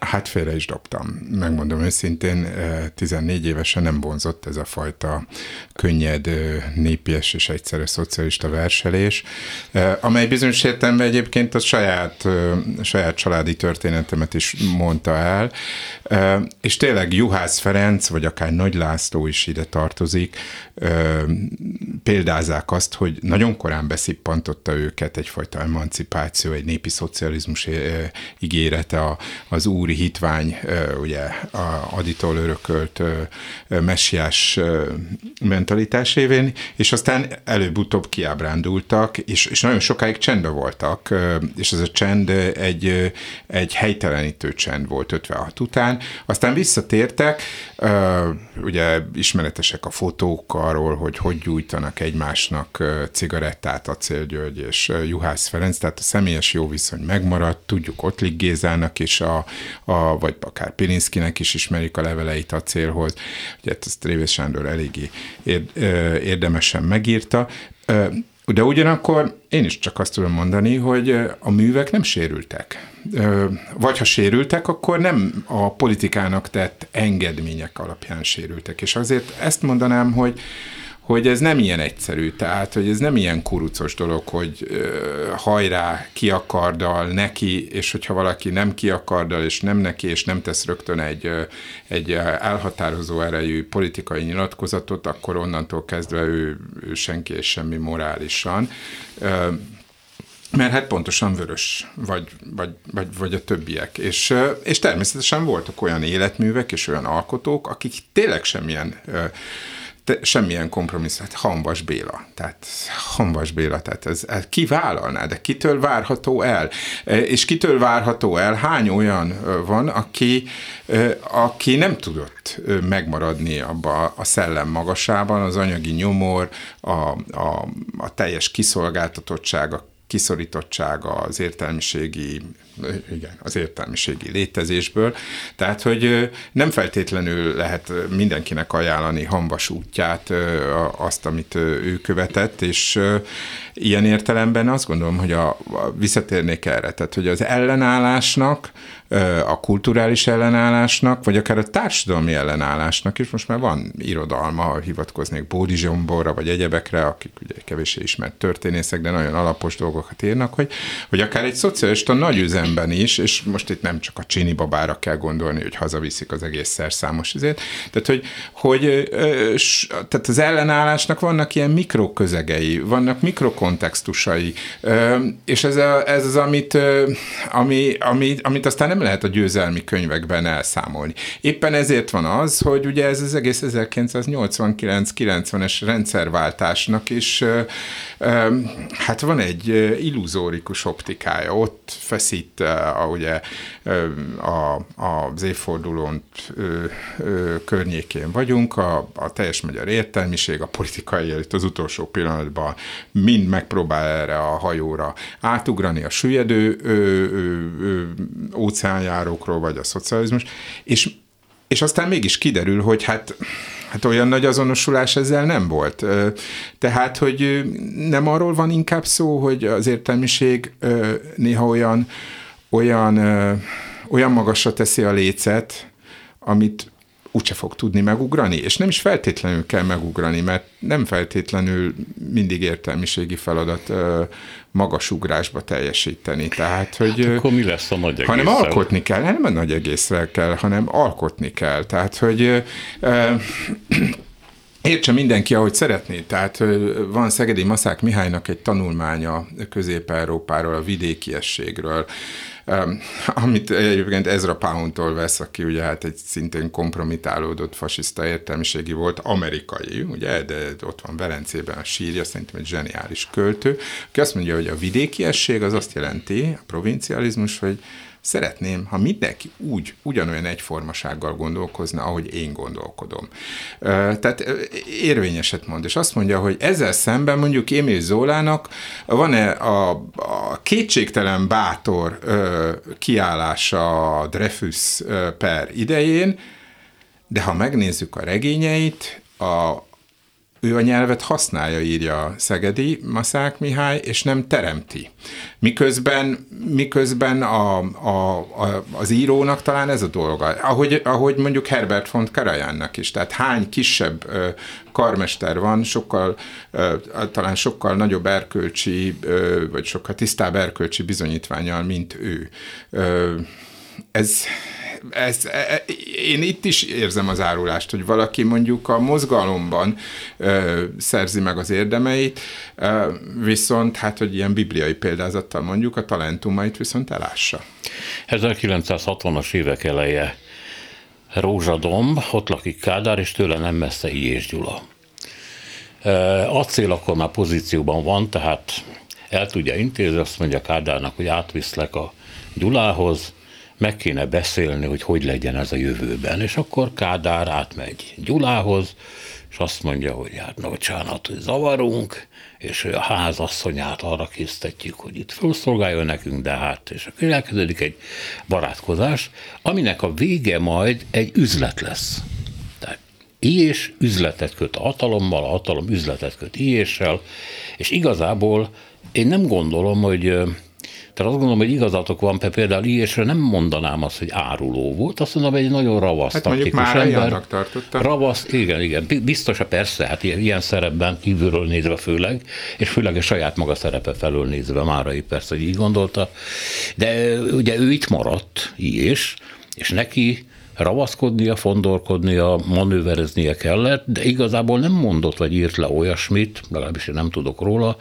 hát félre is dobtam. Megmondom őszintén, 14 évesen nem vonzott ez a fajta könnyed, népies és egyszerű szocialista verselés, amely bizonyos értelemben egyébként a saját, saját családi történetemet is mondta el, és tényleg Juhász Ferenc, vagy akár Nagy László is ide tartozik, példázák azt, hogy nagyon korán beszippantotta őket egyfajta emancipáció, egy népi szocializmus ígérete az úri hitvány, ugye a Aditól örökölt messiás mentalitás révén, és aztán előbb-utóbb kiábrándultak, és, és nagyon sokáig csendben voltak, és ez a csend egy, egy helytelenítő csend volt 56 után, aztán visszatértek, ugye ismeretesek a fotók arról, hogy hogy gyújtanak egymásnak cigarettát a György és Juhász Ferenc, tehát a személyes jó viszony megmaradt, tudjuk ott Gézának is, a, a, vagy akár Pilinszkinek is ismerik a leveleit a célhoz, ugye ezt Révész Sándor eléggé érdemesen megírta, de ugyanakkor én is csak azt tudom mondani, hogy a művek nem sérültek. Vagy ha sérültek, akkor nem a politikának tett engedmények alapján sérültek. És azért ezt mondanám, hogy hogy ez nem ilyen egyszerű, tehát, hogy ez nem ilyen kurucos dolog, hogy ö, hajrá, ki akardal, neki, és hogyha valaki nem ki akardal, és nem neki, és nem tesz rögtön egy, egy elhatározó erejű politikai nyilatkozatot, akkor onnantól kezdve ő, ő senki és semmi morálisan. Ö, mert hát pontosan vörös, vagy, vagy, vagy, vagy a többiek. És, és természetesen voltak olyan életművek és olyan alkotók, akik tényleg semmilyen te, semmilyen kompromisszum, hát Hanvas Béla, tehát Hanvas Béla, tehát ez, ez ki vállalná, de kitől várható el? És kitől várható el? Hány olyan van, aki, aki nem tudott megmaradni abba a szellem magasában, az anyagi nyomor, a, a, a teljes kiszolgáltatottság, a kiszorítottsága, az értelmiségi igen, az értelmiségi létezésből. Tehát, hogy nem feltétlenül lehet mindenkinek ajánlani hamvas útját, azt, amit ő követett, és ilyen értelemben azt gondolom, hogy a, a visszatérnék erre, tehát, hogy az ellenállásnak, a kulturális ellenállásnak, vagy akár a társadalmi ellenállásnak is, most már van irodalma, hivatkoznék Bódi Zsomborra, vagy egyebekre, akik ugye kevésé ismert történészek, de nagyon alapos dolgokat írnak, hogy, hogy akár egy szocialista nagyüzem szemben is, és most itt nem csak a csini babára kell gondolni, hogy hazaviszik az egész szerszámos izét, tehát hogy, hogy tehát az ellenállásnak vannak ilyen mikroközegei, vannak mikrokontextusai, és ez, a, ez az, amit, ami, ami, amit aztán nem lehet a győzelmi könyvekben elszámolni. Éppen ezért van az, hogy ugye ez az egész 1989-90-es rendszerváltásnak is hát van egy illuzórikus optikája, ott feszít itt a, ugye a, az évfordulón környékén vagyunk, a, a teljes magyar értelmiség, a politikai elit az utolsó pillanatban mind megpróbál erre a hajóra átugrani a süllyedő ö, ö, ö, óceánjárókról, vagy a szocializmus, és és aztán mégis kiderül, hogy hát, hát olyan nagy azonosulás ezzel nem volt. Tehát, hogy nem arról van inkább szó, hogy az értelmiség néha olyan olyan, olyan magasra teszi a lécet, amit úgyse fog tudni megugrani, és nem is feltétlenül kell megugrani, mert nem feltétlenül mindig értelmiségi feladat ö, magas ugrásba teljesíteni. Tehát, hogy, hát akkor mi lesz a nagy egészre? Hanem alkotni kell, nem a nagy egészre kell, hanem alkotni kell. Tehát, hogy ö, Értse mindenki, ahogy szeretné. Tehát van Szegedi Maszák Mihálynak egy tanulmánya Közép-Európáról, a vidékiességről, amit egyébként Ezra Poundtól vesz, aki ugye hát egy szintén kompromitálódott fasiszta értelmiségi volt, amerikai, ugye, de ott van Velencében a sírja, szerintem egy zseniális költő, aki azt mondja, hogy a vidékiesség az azt jelenti, a provincializmus, hogy Szeretném, ha mindenki úgy, ugyanolyan egyformasággal gondolkozna, ahogy én gondolkodom. Tehát érvényeset mond, és azt mondja, hogy ezzel szemben mondjuk Émil Zólának van-e a, a kétségtelen bátor kiállása a Dreyfus per idején, de ha megnézzük a regényeit, a, ő a nyelvet használja, írja Szegedi Maszák Mihály, és nem teremti. Miközben, miközben a, a, a, az írónak talán ez a dolga. Ahogy, ahogy mondjuk Herbert von Karajannak is. Tehát hány kisebb ö, karmester van, sokkal, ö, talán sokkal nagyobb erkölcsi, ö, vagy sokkal tisztább erkölcsi bizonyítványal, mint ő. Ö, ez ez, e, e, én itt is érzem az árulást, hogy valaki mondjuk a mozgalomban ö, szerzi meg az érdemeit, ö, viszont hát, hogy ilyen bibliai példázattal mondjuk a talentumait viszont elássa. 1960-as évek eleje Rózsadomb, ott lakik Kádár, és tőle nem messze Ilyés Gyula. Acél akkor már pozícióban van, tehát el tudja intézni, azt mondja Kádárnak, hogy átviszlek a Gyulához, meg kéne beszélni, hogy hogy legyen ez a jövőben. És akkor Kádár átmegy Gyulához, és azt mondja, hogy hát no, bocsánat, hogy zavarunk, és a házasszonyát arra késztetjük, hogy itt felszolgáljon nekünk, de hát, és akkor elkezdődik egy barátkozás, aminek a vége majd egy üzlet lesz. Tehát és üzletet köt a hatalommal, a hatalom üzletet köt ilyéssel, és igazából én nem gondolom, hogy Tehát azt gondolom, hogy igazatok van, például ilyesre nem mondanám azt, hogy áruló volt, azt mondom, hogy egy nagyon ravasz hát mondjuk már ember. tartotta. Ravasz, igen, igen. Biztos, persze, hát ilyen szerepben kívülről nézve főleg, és főleg a saját maga szerepe felől nézve, Márai persze, hogy így gondolta. De ugye ő itt maradt, és, és neki ravaszkodnia, fondorkodnia, manővereznie kellett, de igazából nem mondott vagy írt le olyasmit, legalábbis én nem tudok róla,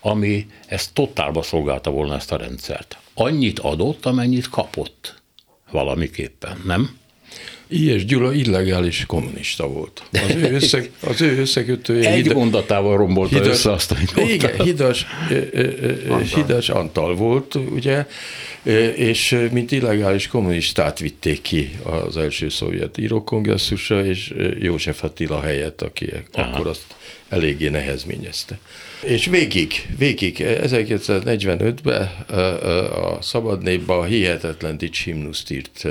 ami ezt totálba szolgálta volna ezt a rendszert. Annyit adott, amennyit kapott valamiképpen, nem? I.S. Gyula illegális kommunista volt. Az ő, össze, az ő összekötője... Egy hida, mondatával rombolta hidas, össze azt, mondta. Igen, Hidas, Antal. Hidas Antal volt, ugye, és mint illegális kommunistát vitték ki az első szovjet írókongresszusra, és József Attila helyett, aki Aha. akkor azt eléggé nehezményezte. És végig, végig 1945-ben a Szabad a hihetetlen dics himnuszt írt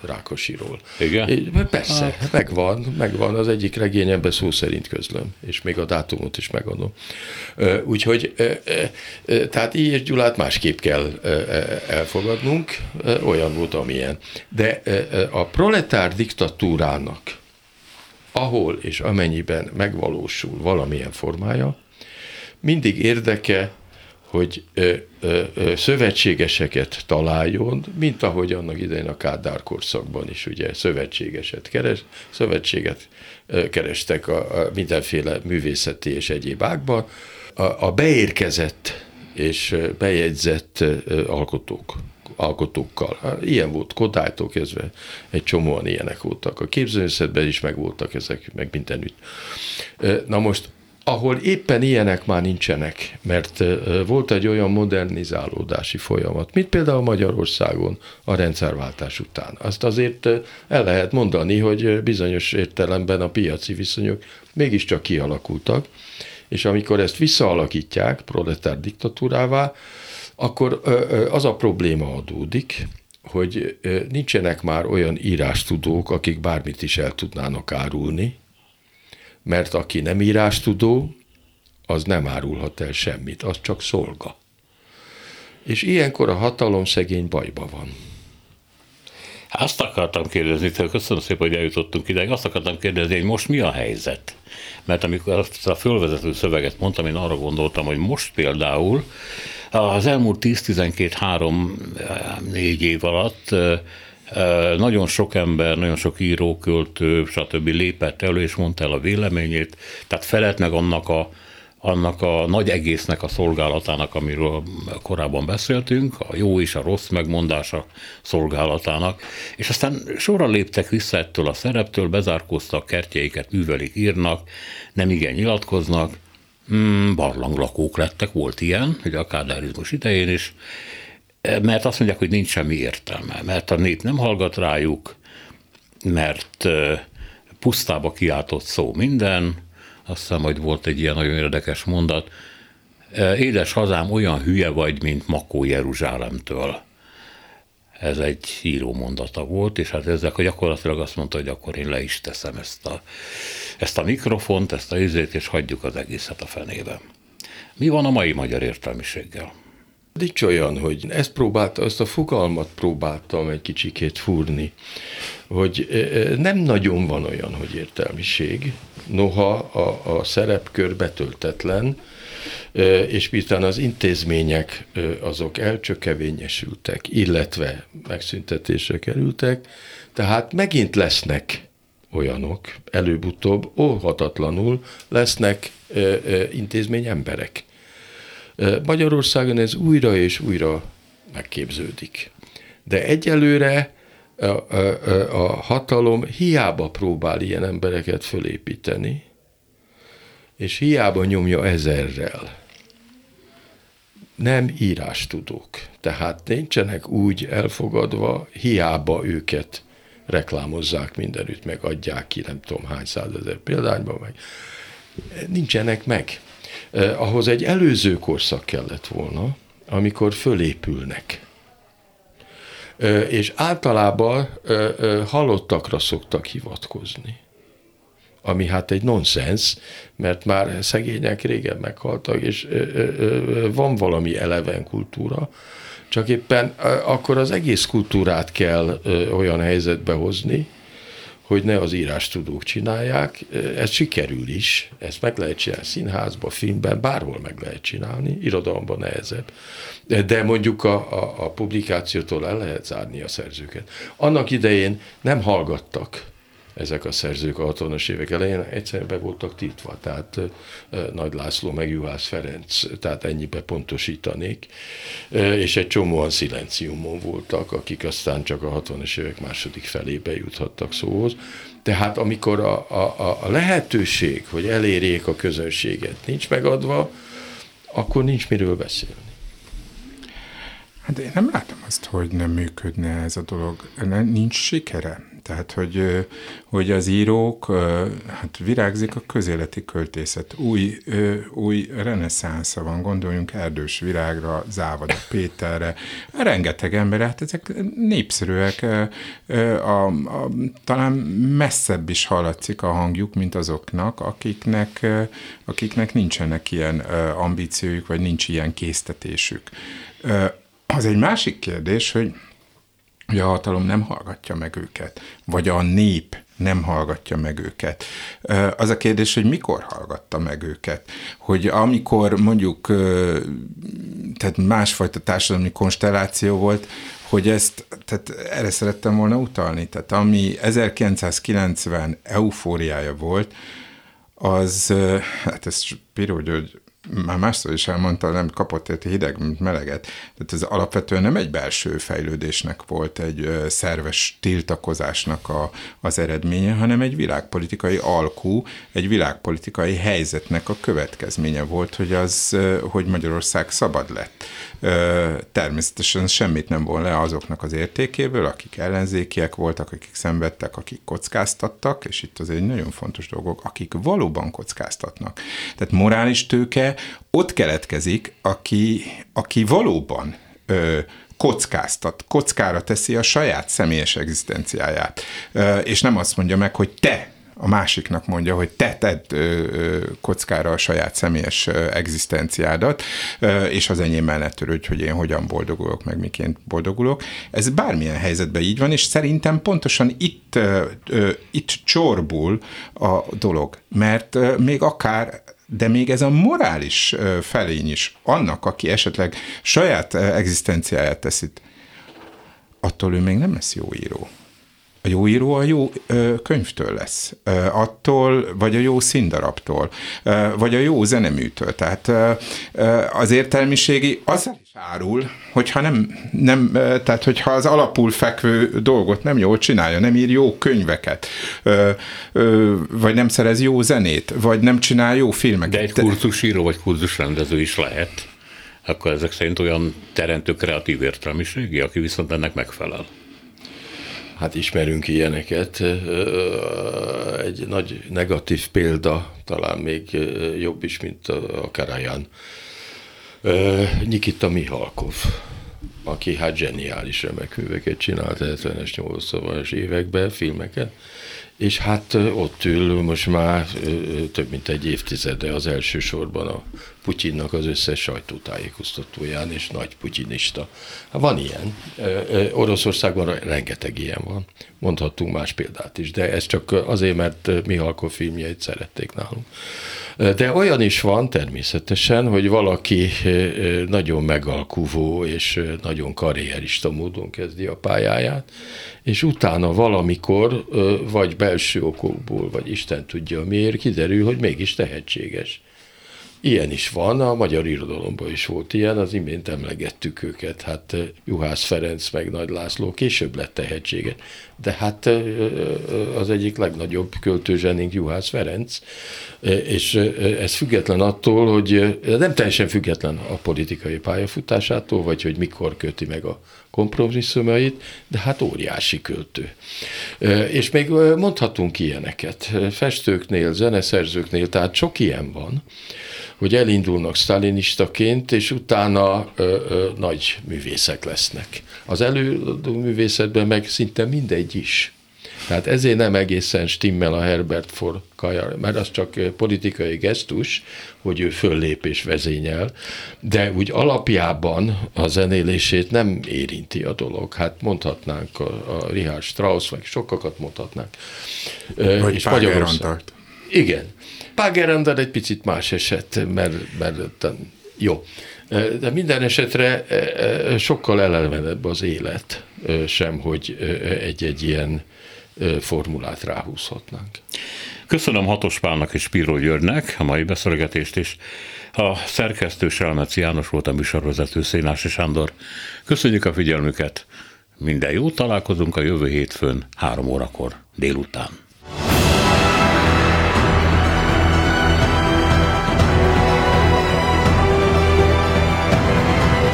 Rákosiról. Igen? Persze, hát. megvan, megvan, az egyik regényemben szó szerint közlöm, és még a dátumot is megadom. Úgyhogy, tehát így és Gyulát másképp kell elfogadnunk, olyan volt, amilyen. De a proletár diktatúrának ahol és amennyiben megvalósul valamilyen formája, mindig érdeke, hogy ö, ö, ö, szövetségeseket találjon, mint ahogy annak idején a Kádár korszakban is ugye szövetségeset keres, szövetséget ö, kerestek a, a mindenféle művészeti és egyéb ágban. A, a beérkezett és bejegyzett alkotók alkotókkal. Ilyen volt Kodálytól kezdve, egy csomóan ilyenek voltak. A képzőművészetben is megvoltak ezek, meg mindenütt. Na most ahol éppen ilyenek már nincsenek, mert volt egy olyan modernizálódási folyamat, mint például Magyarországon a rendszerváltás után. Azt azért el lehet mondani, hogy bizonyos értelemben a piaci viszonyok mégiscsak kialakultak, és amikor ezt visszaalakítják proletár diktatúrává, akkor az a probléma adódik, hogy nincsenek már olyan írástudók, akik bármit is el tudnának árulni, mert aki nem írástudó, az nem árulhat el semmit, az csak szolga. És ilyenkor a hatalom szegény bajba van. Azt akartam kérdezni, tehát köszönöm szépen, hogy eljutottunk ide, azt akartam kérdezni, hogy most mi a helyzet? Mert amikor azt a fölvezető szöveget mondtam, én arra gondoltam, hogy most például az elmúlt 10-12-3-4 év alatt nagyon sok ember, nagyon sok író, költő, stb. lépett elő, és mondta el a véleményét, tehát felett meg annak a, annak a nagy egésznek a szolgálatának, amiről korábban beszéltünk, a jó és a rossz megmondása szolgálatának, és aztán sorra léptek vissza ettől a szereptől, bezárkóztak, kertjeiket művelik, írnak, nem igen nyilatkoznak, mm, barlanglakók lettek, volt ilyen, hogy a kádárizmus idején is, mert azt mondják, hogy nincs semmi értelme, mert a nép nem hallgat rájuk, mert pusztába kiáltott szó minden, azt hiszem, hogy volt egy ilyen nagyon érdekes mondat, édes hazám, olyan hülye vagy, mint Makó Jeruzsálemtől. Ez egy író mondata volt, és hát ezzel gyakorlatilag azt mondta, hogy akkor én le is teszem ezt a, ezt a mikrofont, ezt a izét, és hagyjuk az egészet a fenébe. Mi van a mai magyar értelmiséggel? Olyan, hogy ezt próbálta, azt a fogalmat próbáltam egy kicsikét fúrni, hogy nem nagyon van olyan, hogy értelmiség, noha a, a szerepkör betöltetlen, és miután az intézmények azok elcsökevényesültek, illetve megszüntetésre kerültek, tehát megint lesznek olyanok, előbb-utóbb óhatatlanul lesznek intézmény emberek. Magyarországon ez újra és újra megképződik. De egyelőre a, a, a hatalom hiába próbál ilyen embereket fölépíteni, és hiába nyomja ezerrel. Nem írástudók. Tehát nincsenek úgy elfogadva, hiába őket reklámozzák mindenütt, meg adják ki nem tudom hány százezer példányban, meg nincsenek meg. Eh, ahhoz egy előző korszak kellett volna, amikor fölépülnek. Eh, és általában eh, eh, halottakra szoktak hivatkozni. Ami hát egy nonsens, mert már szegények régen meghaltak, és eh, eh, van valami eleven kultúra, Csak éppen akkor az egész kultúrát kell olyan helyzetbe hozni, hogy ne az írástudók csinálják, ez sikerül is, ezt meg lehet csinálni színházban, filmben, bárhol meg lehet csinálni, irodalomban nehezebb. De mondjuk a, a, a publikációtól el lehet zárni a szerzőket. Annak idején nem hallgattak ezek a szerzők a 60-as évek elején egyszerűen be voltak tiltva, tehát Nagy László meg Juhász Ferenc, tehát ennyibe pontosítanék, és egy csomóan szilenciumon voltak, akik aztán csak a 60-as évek második felébe juthattak szóhoz. Tehát amikor a, a, a lehetőség, hogy elérjék a közönséget nincs megadva, akkor nincs miről beszélni. Hát én nem látom azt, hogy nem működne ez a dolog. Nincs sikere. Tehát, hogy, hogy az írók, hát virágzik a közéleti költészet. Új, új reneszánsza van, gondoljunk Erdős Virágra, Závada Péterre, rengeteg ember, hát ezek népszerűek, a, a, talán messzebb is hallatszik a hangjuk, mint azoknak, akiknek, akiknek nincsenek ilyen ambíciójuk, vagy nincs ilyen késztetésük. Az egy másik kérdés, hogy hogy a hatalom nem hallgatja meg őket, vagy a nép nem hallgatja meg őket. Az a kérdés, hogy mikor hallgatta meg őket. Hogy amikor mondjuk, tehát másfajta társadalmi konstelláció volt, hogy ezt, tehát erre szerettem volna utalni, tehát ami 1990 eufóriája volt, az, hát ez Piró György már másszor is elmondta, nem kapott egy hideg, mint meleget. Tehát ez alapvetően nem egy belső fejlődésnek volt, egy szerves tiltakozásnak a, az eredménye, hanem egy világpolitikai alkú, egy világpolitikai helyzetnek a következménye volt, hogy az, hogy Magyarország szabad lett. Természetesen semmit nem von le azoknak az értékéből, akik ellenzékiek voltak, akik szenvedtek, akik kockáztattak, és itt az egy nagyon fontos dolgok, akik valóban kockáztatnak. Tehát morális tőke ott keletkezik, aki, aki valóban ö, kockáztat, kockára teszi a saját személyes egzisztenciáját, és nem azt mondja meg, hogy te a másiknak mondja, hogy te tedd kockára a saját személyes egzisztenciádat, és az enyém mellett törődj, hogy én hogyan boldogulok, meg miként boldogulok. Ez bármilyen helyzetben így van, és szerintem pontosan itt, itt csorbul a dolog, mert még akár de még ez a morális felény is annak, aki esetleg saját egzisztenciáját teszít, attól ő még nem lesz jó író. A jó író a jó ö, könyvtől lesz, ö, attól, vagy a jó színdarabtól, ö, vagy a jó zeneműtől. Tehát ö, ö, az értelmiségi az is árul, hogyha nem, nem, tehát hogyha az alapul fekvő dolgot nem jól csinálja, nem ír jó könyveket, ö, ö, vagy nem szerez jó zenét, vagy nem csinál jó filmeket. De egy kurzusíró vagy kurzusrendező is lehet. Akkor ezek szerint olyan teremtő kreatív értelmiségi, aki viszont ennek megfelel. Hát ismerünk ilyeneket. Egy nagy negatív példa, talán még jobb is, mint a Karajan. Nikita Mihalkov, aki hát zseniális remek műveket csinált 70-es, 80-as években, filmeket, és hát ott ül most már több mint egy évtizede az elsősorban a Putyinnak az összes sajtótájékoztatóján, és nagy putyinista. Hát van ilyen. Oroszországban rengeteg ilyen van. Mondhattunk más példát is, de ez csak azért, mert Mihalkov filmjeit szerették nálunk. De olyan is van természetesen, hogy valaki nagyon megalkuvó és nagyon karrierista módon kezdi a pályáját, és utána valamikor, vagy belső okokból, vagy Isten tudja miért, kiderül, hogy mégis tehetséges. Ilyen is van, a magyar irodalomban is volt ilyen, az imént emlegettük őket, hát Juhász Ferenc meg Nagy László később lett tehetséges, de hát az egyik legnagyobb költőzsenénk Juhász Ferenc, és ez független attól, hogy nem teljesen független a politikai pályafutásától, vagy hogy mikor köti meg a kompromisszumait, de hát óriási költő. És még mondhatunk ilyeneket, festőknél, zeneszerzőknél, tehát sok ilyen van, hogy elindulnak sztalinistaként, és utána ö, ö, nagy művészek lesznek. Az előadó művészetben meg szinte mindegy is. Tehát ezért nem egészen stimmel a Herbert for Kajar, mert az csak politikai gesztus, hogy ő föllép és vezényel, de úgy alapjában a zenélését nem érinti a dolog. Hát mondhatnánk a, a Richard Strauss, vagy sokakat mondhatnánk. Vagy és Magyarország. Igen. Pagerandal egy picit más eset, mert, mert jó. De minden esetre sokkal elevenebb az élet sem, hogy egy-egy ilyen formulát ráhúzhatnánk. Köszönöm Hatos Pálnak és Spiro Györgynek a mai beszélgetést is. A szerkesztő Selmeci János volt a műsorvezető Szénási Sándor. Köszönjük a figyelmüket. Minden jót találkozunk a jövő hétfőn három órakor délután.